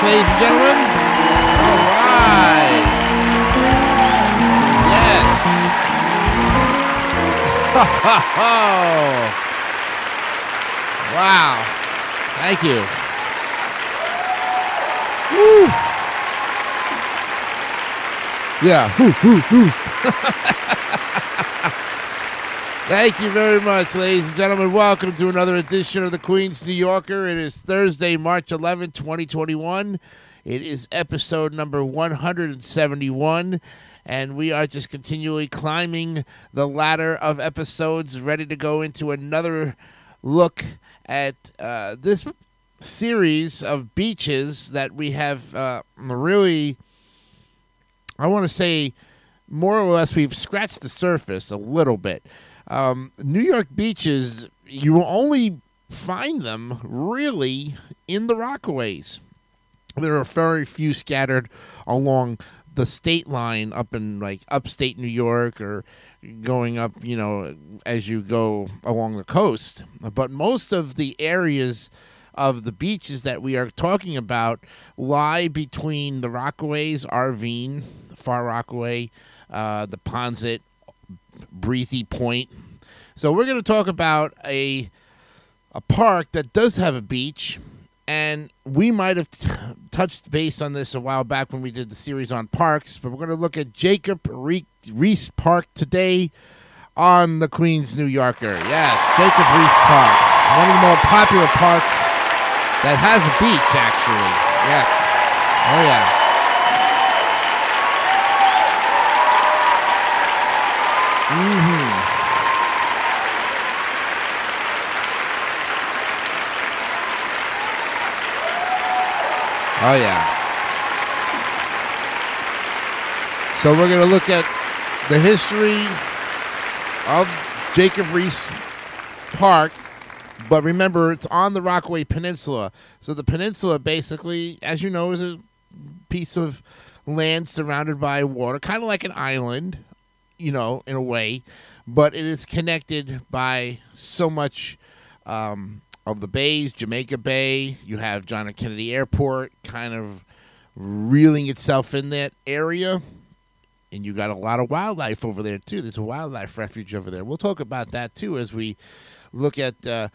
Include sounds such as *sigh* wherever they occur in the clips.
You ladies and gentlemen. All right. Yes. *laughs* wow. Thank you. Woo. Yeah. Woo, woo, woo. Thank you very much, ladies and gentlemen. Welcome to another edition of the Queen's New Yorker. It is Thursday, March 11, 2021. It is episode number 171, and we are just continually climbing the ladder of episodes, ready to go into another look at uh, this series of beaches that we have uh, really, I want to say, more or less, we've scratched the surface a little bit. Um, New York beaches, you will only find them really in the Rockaways. There are very few scattered along the state line up in like upstate New York or going up, you know, as you go along the coast. But most of the areas of the beaches that we are talking about lie between the Rockaways, Arverne, Far Rockaway, uh, the Ponset, Breezy Point. So we're going to talk about a a park that does have a beach, and we might have t- *laughs* touched base on this a while back when we did the series on parks. But we're going to look at Jacob Re- Riis Park today on the Queen's New Yorker. Yes, Jacob Riis Park, one of the more popular parks that has a beach. Actually, yes. Oh yeah. Mm-hmm. Oh yeah. So we're gonna look at the history of Jacob Riis Park, but remember it's on the Rockaway Peninsula. So the peninsula basically, as you know, is a piece of land surrounded by water, kind of like an island, you know, in a way, but it is connected by so much um, of the bays, Jamaica Bay. You have John F. Kennedy Airport, kind of reeling itself in that area. And you got a lot of wildlife over there too. There's a wildlife refuge over there. We'll talk about that too as we look at uh,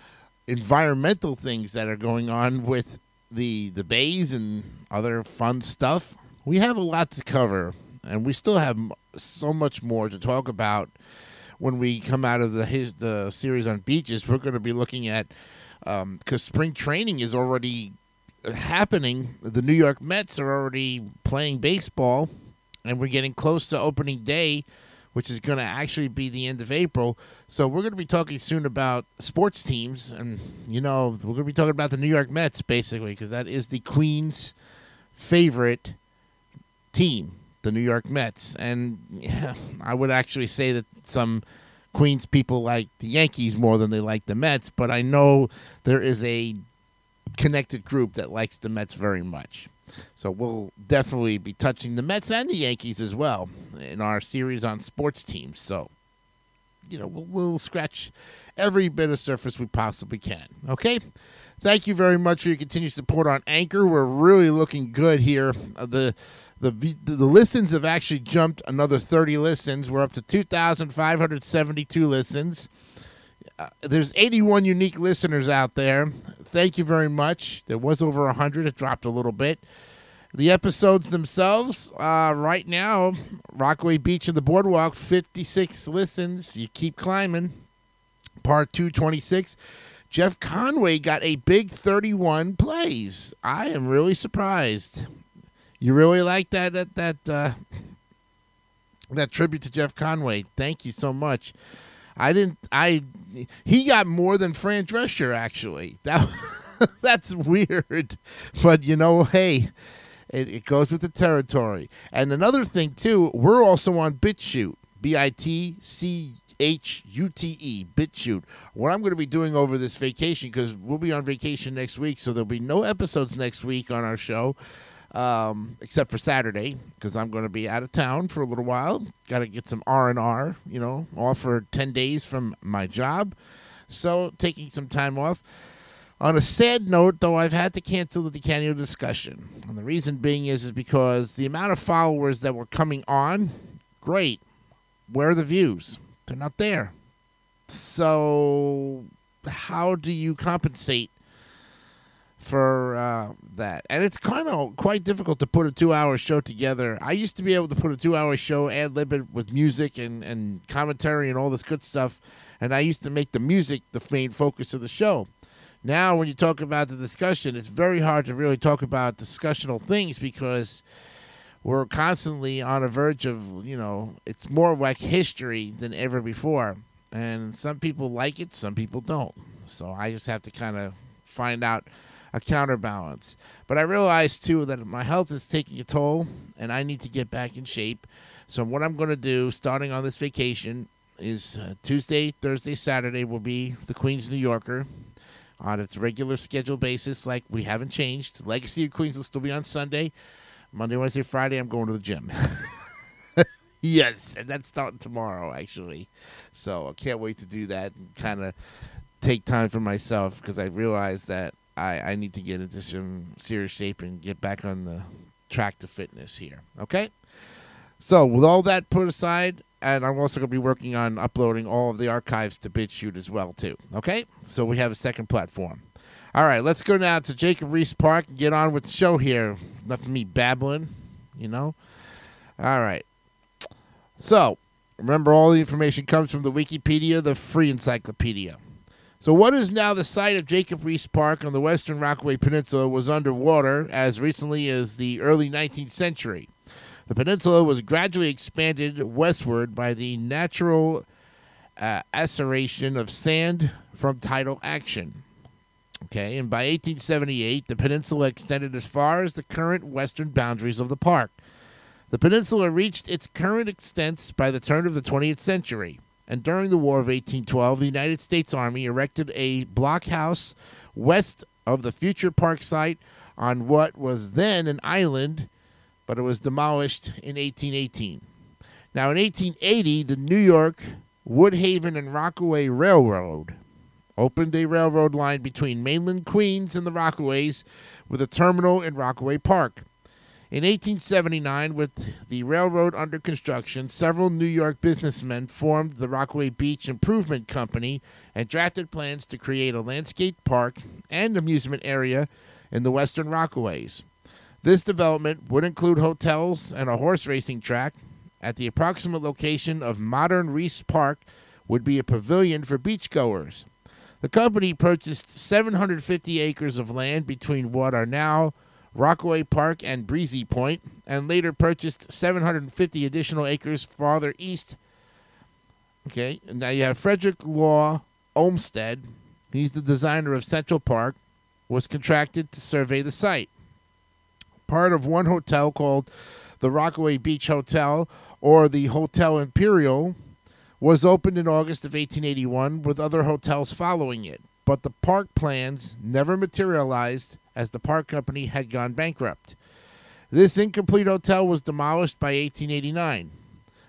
environmental things that are going on with the the bays and other fun stuff. We have a lot to cover, and we still have so much more to talk about when we come out of the his, the series on beaches. We're going to be looking at because um, spring training is already happening. The New York Mets are already playing baseball, and we're getting close to opening day, which is going to actually be the end of April. So we're going to be talking soon about sports teams, and you know we're going to be talking about the New York Mets basically because that is the Queen's favorite team, the New York Mets, and yeah, I would actually say that some. Queens people like the Yankees more than they like the Mets, but I know there is a connected group that likes the Mets very much. So we'll definitely be touching the Mets and the Yankees as well in our series on sports teams. So, you know, we'll, we'll scratch every bit of surface we possibly can. Okay? Thank you very much for your continued support on Anchor. We're really looking good here. Uh, the the the listens have actually jumped another 30 listens. We're up to 2,572 listens. Uh, there's 81 unique listeners out there. Thank you very much. There was over 100. It dropped a little bit. The episodes themselves, uh, right now, Rockaway Beach and the Boardwalk, 56 listens. You keep climbing. Part 226. Jeff Conway got a big 31 plays. I am really surprised. You really like that that that uh, that tribute to Jeff Conway. Thank you so much. I didn't. I he got more than Fran Drescher actually. *laughs* That that's weird, but you know, hey, it, it goes with the territory. And another thing too, we're also on BitChute, B I T C H U T E, BitChute. What I'm going to be doing over this vacation, because we'll be on vacation next week, so there'll be no episodes next week on our show, um, except for Saturday, because I'm going to be out of town for a little while. Got to get some R and R, you know, off for ten days from my job, so taking some time off. On a sad note, though, I've had to cancel the Decanio discussion. And the reason being is, is because the amount of followers that were coming on, great. Where are the views? They're not there. So, how do you compensate for uh, that? And it's kind of quite difficult to put a two hour show together. I used to be able to put a two hour show, ad lib it with music and, and commentary and all this good stuff. And I used to make the music the main focus of the show. Now, when you talk about the discussion, it's very hard to really talk about discussional things because we're constantly on a verge of, you know, it's more like history than ever before. And some people like it, some people don't. So I just have to kind of find out a counterbalance. But I realize, too, that my health is taking a toll and I need to get back in shape. So, what I'm going to do starting on this vacation is uh, Tuesday, Thursday, Saturday will be the Queens New Yorker on its regular schedule basis, like we haven't changed. Legacy of Queens will still be on Sunday. Monday, Wednesday, Friday, I'm going to the gym. *laughs* yes, and that's starting tomorrow, actually. So I can't wait to do that and kind of take time for myself because I realize that I, I need to get into some serious shape and get back on the track to fitness here. Okay? So, with all that put aside, and I'm also going to be working on uploading all of the archives to BitChute as well too. Okay, so we have a second platform. All right, let's go now to Jacob Riis-Park and get on with the show here. Enough of me babbling, you know. All right. So remember, all the information comes from the Wikipedia, the free encyclopedia. So, what is now the site of Jacob Riis-Park on the Western Rockaway Peninsula was underwater as recently as the early 19th century. The peninsula was gradually expanded westward by the natural uh, of sand from tidal action. Okay, and by 1878, the peninsula extended as far as the current western boundaries of the park. The peninsula reached its current extent by the turn of the 20th century, and during the War of 1812, the United States Army erected a blockhouse west of the future park site on what was then an island but it was demolished in 1818. Now, in 1880, the New York, Woodhaven, and Rockaway Railroad opened a railroad line between mainland Queens and the Rockaways with a terminal in Rockaway Park. In 1879, with the railroad under construction, several New York businessmen formed the Rockaway Beach Improvement Company and drafted plans to create a landscape park and amusement area in the western Rockaways. This development would include hotels and a horse racing track. At the approximate location of modern Riis Park would be a pavilion for beachgoers. The company purchased 750 acres of land between what are now Rockaway Park and Breezy Point, and later purchased 750 additional acres farther east. Okay, now you have Frederick Law Olmsted. He's the designer of Central Park. Was contracted to survey the site part of one hotel called the Rockaway Beach Hotel or the Hotel Imperial was opened in August of 1881 with other hotels following it. But the park plans never materialized as the park company had gone bankrupt. This incomplete hotel was demolished by 1889.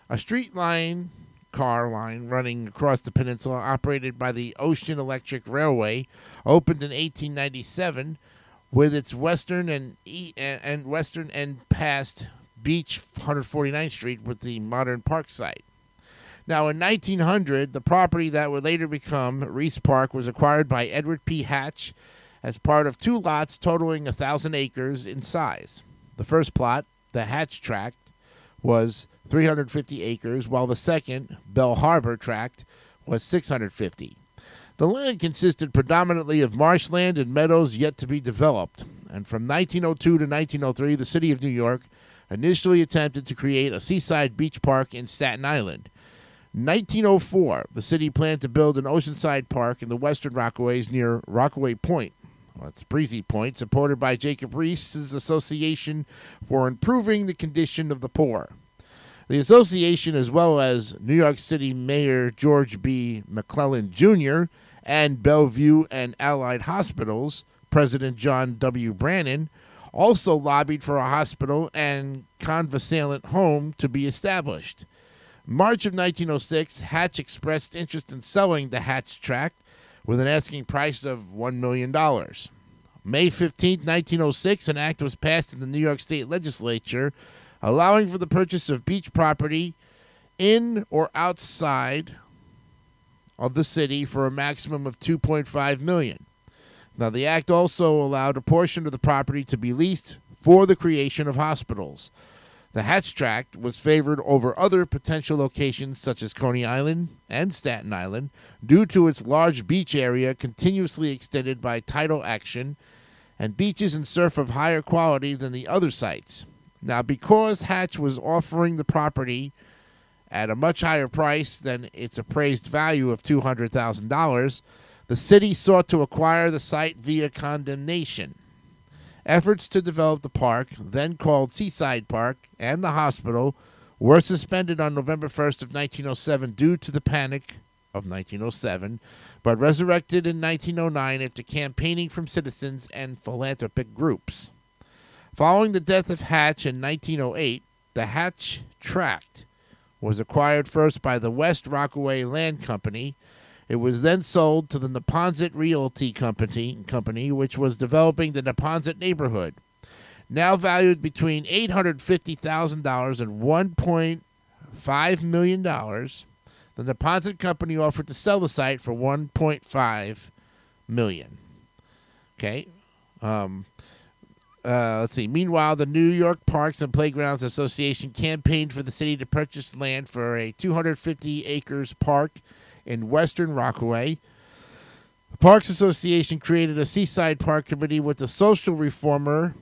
A street line car line running across the peninsula operated by the Ocean Electric Railway opened in 1897 with its western and and western end past Beach 149th Street with the modern park site. Now, in 1900, the property that would later become Riis Park was acquired by Edward P. Hatch as part of two lots totaling 1,000 acres in size. The first plot, the Hatch Tract, was 350 acres, while the second, Belle Harbor Tract, was 650. The land consisted predominantly of marshland and meadows yet to be developed, and from 1902 to 1903, the city of New York initially attempted to create a seaside beach park in Staten Island. 1904, the city planned to build an oceanside park in the western Rockaways near Rockaway Point. That's Breezy Point, supported by Jacob Riis's Association for Improving the Condition of the Poor. The association, as well as New York City Mayor George B. McClellan Jr. and Bellevue and Allied Hospitals, President John W. Brannan, also lobbied for a hospital and convalescent home to be established. March of 1906, Hatch expressed interest in selling the Hatch tract with an asking price of $1 million. May 15, 1906, an act was passed in the New York State Legislature allowing for the purchase of beach property in or outside of the city for a maximum of 2.5 million. Now the act also allowed a portion of the property to be leased for the creation of hospitals. The Hatch Tract was favored over other potential locations such as Coney Island and Staten Island due to its large beach area continuously extended by tidal action and beaches and surf of higher quality than the other sites. Now, because Hatch was offering the property at a much higher price than its appraised value of $200,000, the city sought to acquire the site via condemnation. Efforts to develop the park, then called Seaside Park, and the hospital were suspended on November 1st of 1907 due to the panic of 1907, but resurrected in 1909 after campaigning from citizens and philanthropic groups. Following the death of Hatch in 1908, the Hatch Tract was acquired first by the West Rockaway Land Company. It was then sold to the Neponsit Realty Company, company which was developing the Neponsit neighborhood. Now valued between $850,000 and $1.5 million, the Neponsit Company offered to sell the site for 1.5 million. Okay. Um, uh, let's see. Meanwhile, the New York Parks and Playgrounds Association campaigned for the city to purchase land for a 250 acres park in western Rockaway. The Parks Association created a seaside park committee with the social reformer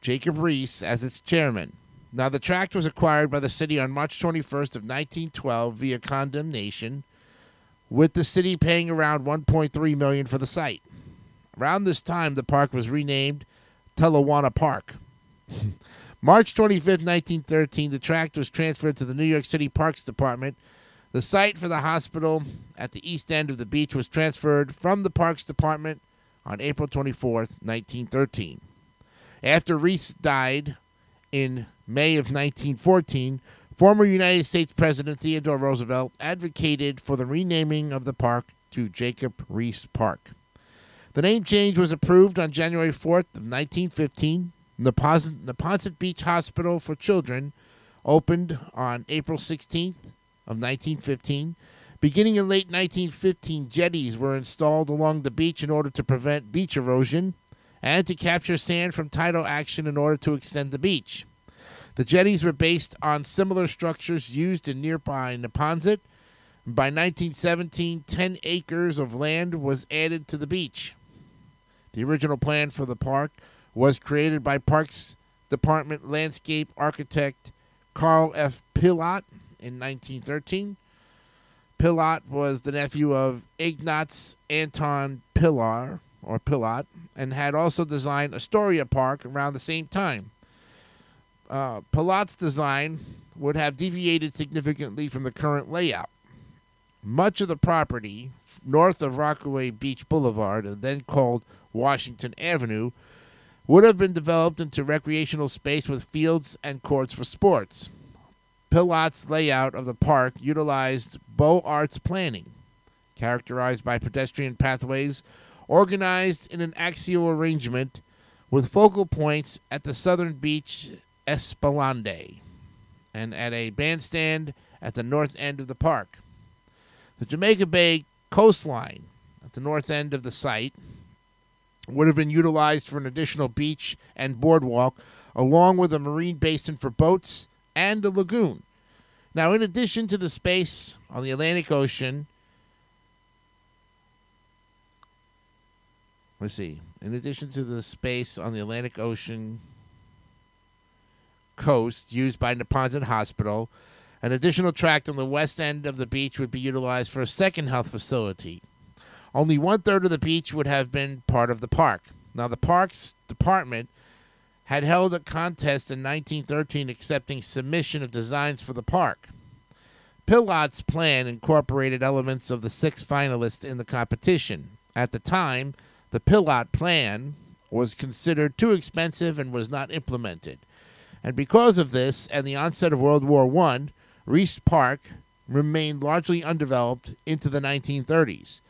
Jacob Riis as its chairman. Now, the tract was acquired by the city on March 21st of 1912 via condemnation, with the city paying around 1.3 million for the site. Around this time, the park was renamed Telawana Park. *laughs* March 25, 1913, the tract was transferred to the New York City Parks Department. The site for the hospital at the east end of the beach was transferred from the Parks Department on April 24, 1913. After Riis died in May of 1914, former United States President Theodore Roosevelt advocated for the renaming of the park to Jacob Riis Park. The name change was approved on January 4th of 1915. Neponsit, Beach Hospital for Children opened on April 16th of 1915. Beginning in late 1915, jetties were installed along the beach in order to prevent beach erosion and to capture sand from tidal action in order to extend the beach. The jetties were based on similar structures used in nearby Neponsit. By 1917, 10 acres of land was added to the beach. The original plan for the park was created by Parks Department landscape architect Carl F. Pilat in 1913. Pilat was the nephew of Ignatz Anton Pilar or Pilat and had also designed Astoria Park around the same time. Uh, Pilat's design would have deviated significantly from the current layout. Much of the property north of Rockaway Beach Boulevard, and then called Washington Avenue, would have been developed into recreational space with fields and courts for sports. Pilat's layout of the park utilized Beaux Arts planning, characterized by pedestrian pathways organized in an axial arrangement with focal points at the southern beach Esplanade and at a bandstand at the north end of the park. The Jamaica Bay coastline at the north end of the site would have been utilized for an additional beach and boardwalk, along with a marine basin for boats and a lagoon. Now, in addition to the space on the Atlantic Ocean, let's see, in addition to the space on the Atlantic Ocean coast used by Neponsit Hospital, An additional tract on the west end of the beach would be utilized for a second health facility. Only one third of the beach would have been part of the park. Now, the Parks Department had held a contest in 1913 accepting submission of designs for the park. Pilat's plan incorporated elements of the six finalists in the competition. At the time, the Pillot plan was considered too expensive and was not implemented. And because of this and the onset of World War I, Riis Park remained largely undeveloped into the 1930s.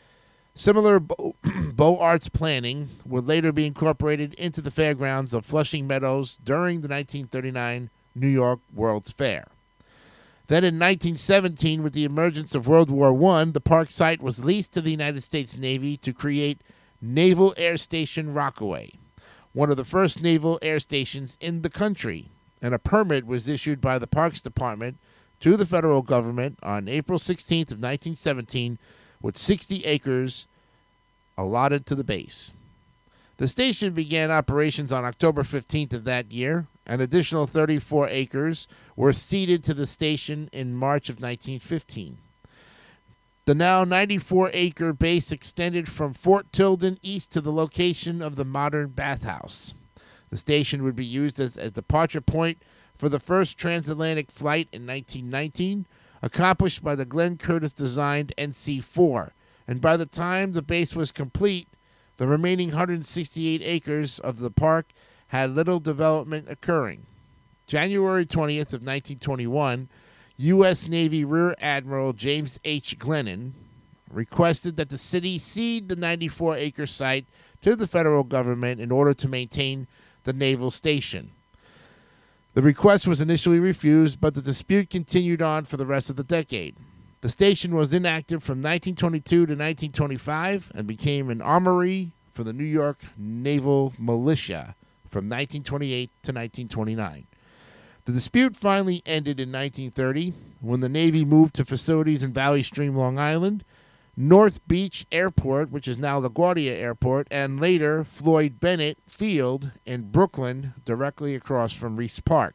Similar Beaux *clears throat* Arts planning would later be incorporated into the fairgrounds of Flushing Meadows during the 1939 New York World's Fair. Then in 1917, with the emergence of World War I, the park site was leased to the United States Navy to create Naval Air Station Rockaway, one of the first naval air stations in the country, and a permit was issued by the Parks Department to the federal government on April 16th of 1917 with 60 acres allotted to the base. The station began operations on October 15th of that year. An additional 34 acres were ceded to the station in March of 1915. The now 94 acre base extended from Fort Tilden east to the location of the modern bathhouse. The station would be used as a departure point for the first transatlantic flight in 1919, accomplished by the Glenn Curtiss designed NC 4. And by the time the base was complete, the remaining 168 acres of the park had little development occurring. January 20th of 1921, U.S. Navy Rear Admiral James H. Glennon requested that the city cede the 94 acre site to the federal government in order to maintain the naval station. The request was initially refused, but the dispute continued on for the rest of the decade. The station was inactive from 1922 to 1925 and became an armory for the New York Naval Militia from 1928 to 1929. The dispute finally ended in 1930 when the Navy moved to facilities in Valley Stream, Long Island, North Beach Airport, which is now LaGuardia Airport, and later Floyd Bennett Field in Brooklyn, directly across from Riis Park.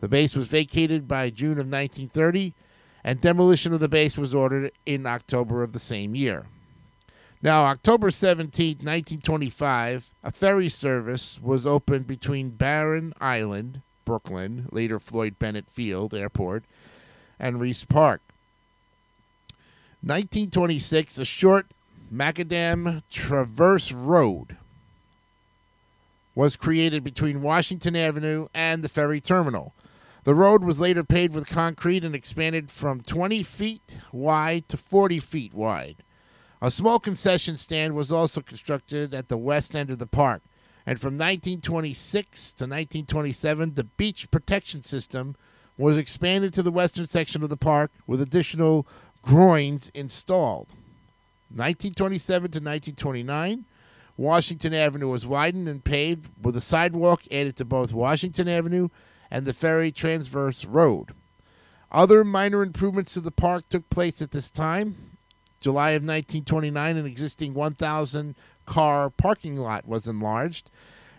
The base was vacated by June of 1930, and demolition of the base was ordered in October of the same year. Now, October 17, 1925, a ferry service was opened between Barren Island, Brooklyn, later Floyd Bennett Field Airport, and Riis Park. 1926, a short macadam traverse road was created between Washington Avenue and the ferry terminal. The road was later paved with concrete and expanded from 20 feet wide to 40 feet wide. A small concession stand was also constructed at the west end of the park. And from 1926 to 1927, the beach protection system was expanded to the western section of the park with additional groins installed. 1927 to 1929, Washington Avenue was widened and paved with a sidewalk added to both Washington Avenue and the Ferry Transverse Road. Other minor improvements to the park took place at this time. July of 1929, an existing 1,000 car parking lot was enlarged,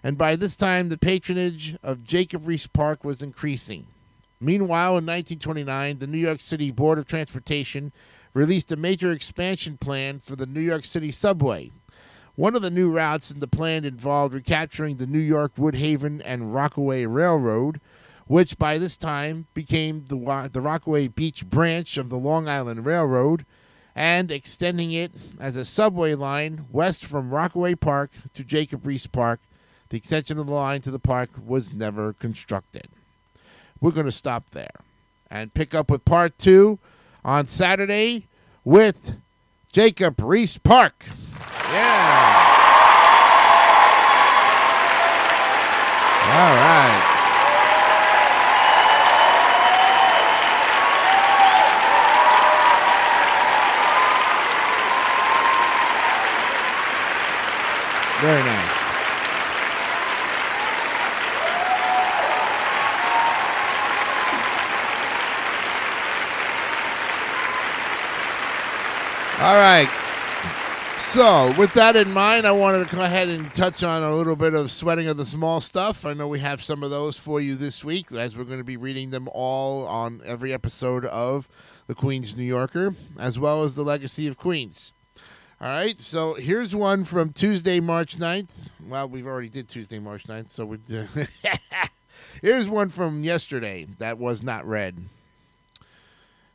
and by this time the patronage of Jacob Riis Park was increasing. Meanwhile, in 1929, the New York City Board of Transportation released a major expansion plan for the New York City subway. One of the new routes in the plan involved recapturing the New York Woodhaven and Rockaway Railroad, which by this time became the, the Rockaway Beach branch of the Long Island Railroad, and extending it as a subway line west from Rockaway Park to Jacob Riis Park. The extension of the line to the park was never constructed we're going to stop there and pick up with part two on Saturday with Jacob Riis Park. Yeah. All right. Very nice. All right. So, with that in mind, I wanted to go ahead and touch on a little bit of sweating of the small stuff. I know we have some of those for you this week, as we're going to be reading them all on every episode of the Queen's New Yorker, as well as the Legacy of Queens. All right, so here's one from Tuesday, March 9th. Well, we've already did Tuesday, March 9th, so we *laughs* here's one from yesterday that was not read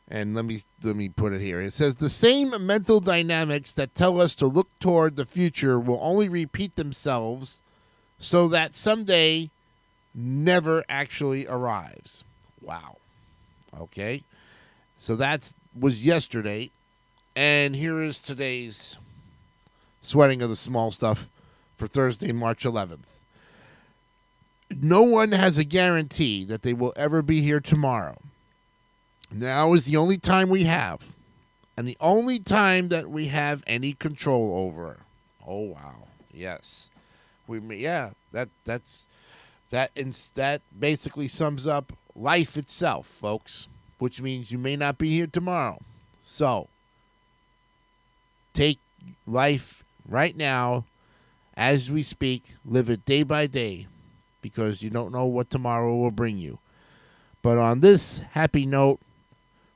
and let me let me put it here. It says the same mental dynamics that tell us to look toward the future will only repeat themselves so that someday never actually arrives. Wow. Okay. So that was yesterday and here is today's sweating of the small stuff for Thursday, March 11th. No one has a guarantee that they will ever be here tomorrow now is the only time we have, and the only time that we have any control over. Oh wow, yes, we yeah that that's that that basically sums up life itself, folks. Which means you may not be here tomorrow. So take life right now, as we speak, live it day by day, because you don't know what tomorrow will bring you. But on this happy note,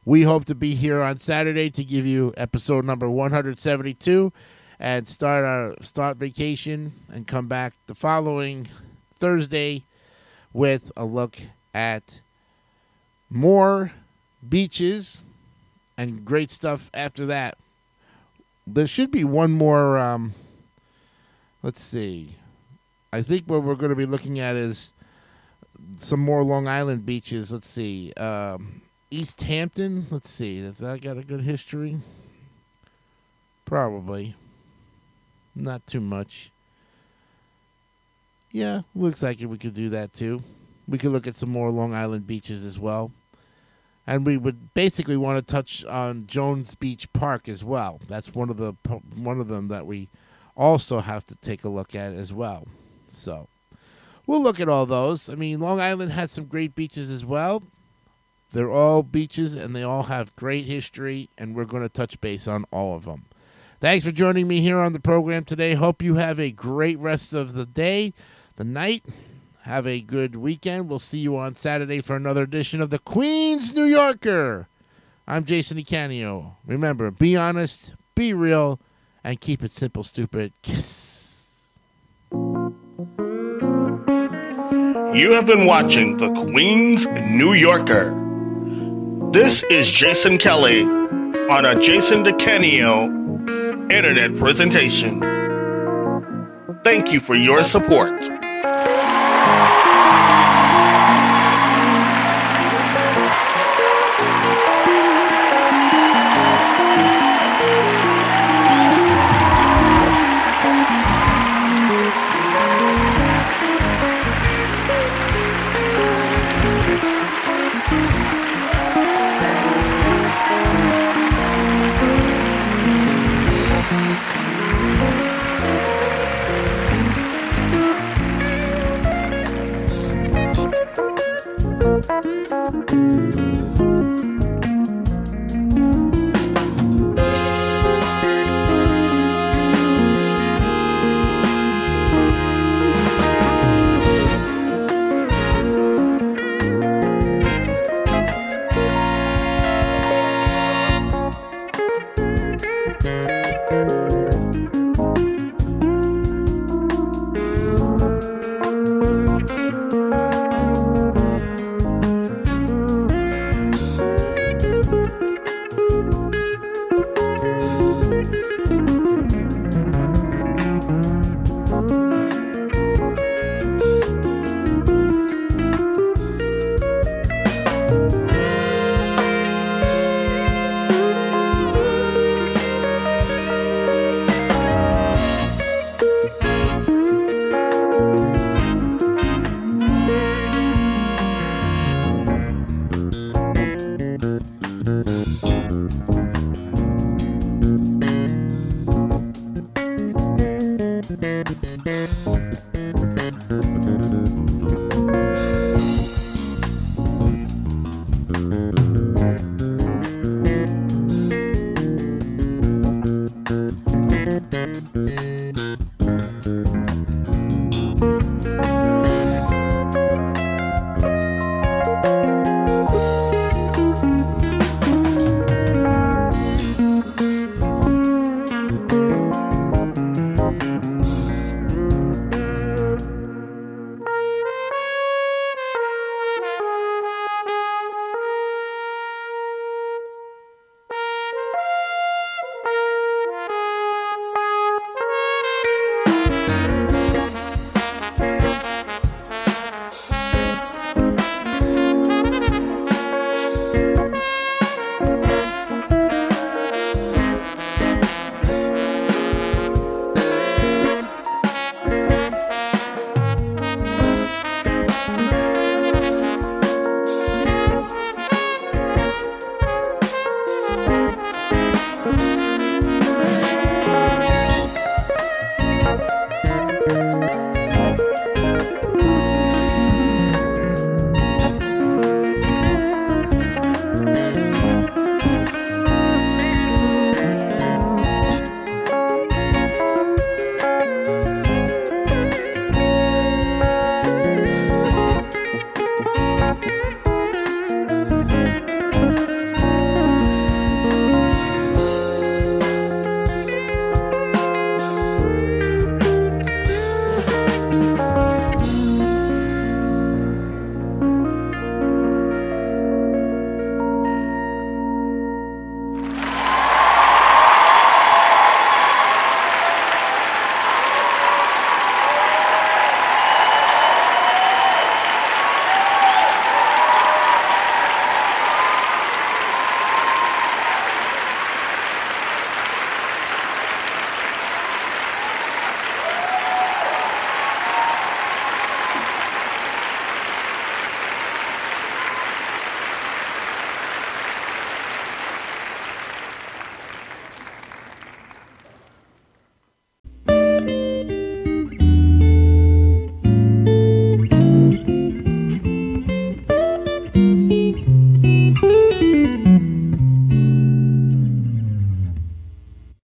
we hope to be here on Saturday to give you episode number 172 and start our start vacation and come back the following Thursday with a look at more beaches and great stuff after that. There should be one more um, let's see. I think what we're going to be looking at is some more Long Island beaches. Let's see. Um, East Hampton. Let's see. Has that got a good history? Probably. Not too much. Yeah, looks like we could do that too. We could look at some more Long Island beaches as well. And we would basically want to touch on Jones Beach Park as well. That's one of the one of them that we also have to take a look at as well. So, we'll look at all those. I mean, Long Island has some great beaches as well. They're all beaches and they all have great history, and we're going to touch base on all of them. Thanks for joining me here on the program today. Hope you have a great rest of the day, the night. Have a good weekend. We'll see you on Saturday for another edition of the Queen's New Yorker. I'm Jason DeCanio. Remember, be honest, be real, and keep it simple, stupid. Kiss. You have been watching the Queen's New Yorker. This is Jason Kelly on a Jason DeCanio internet presentation. Thank you for your support.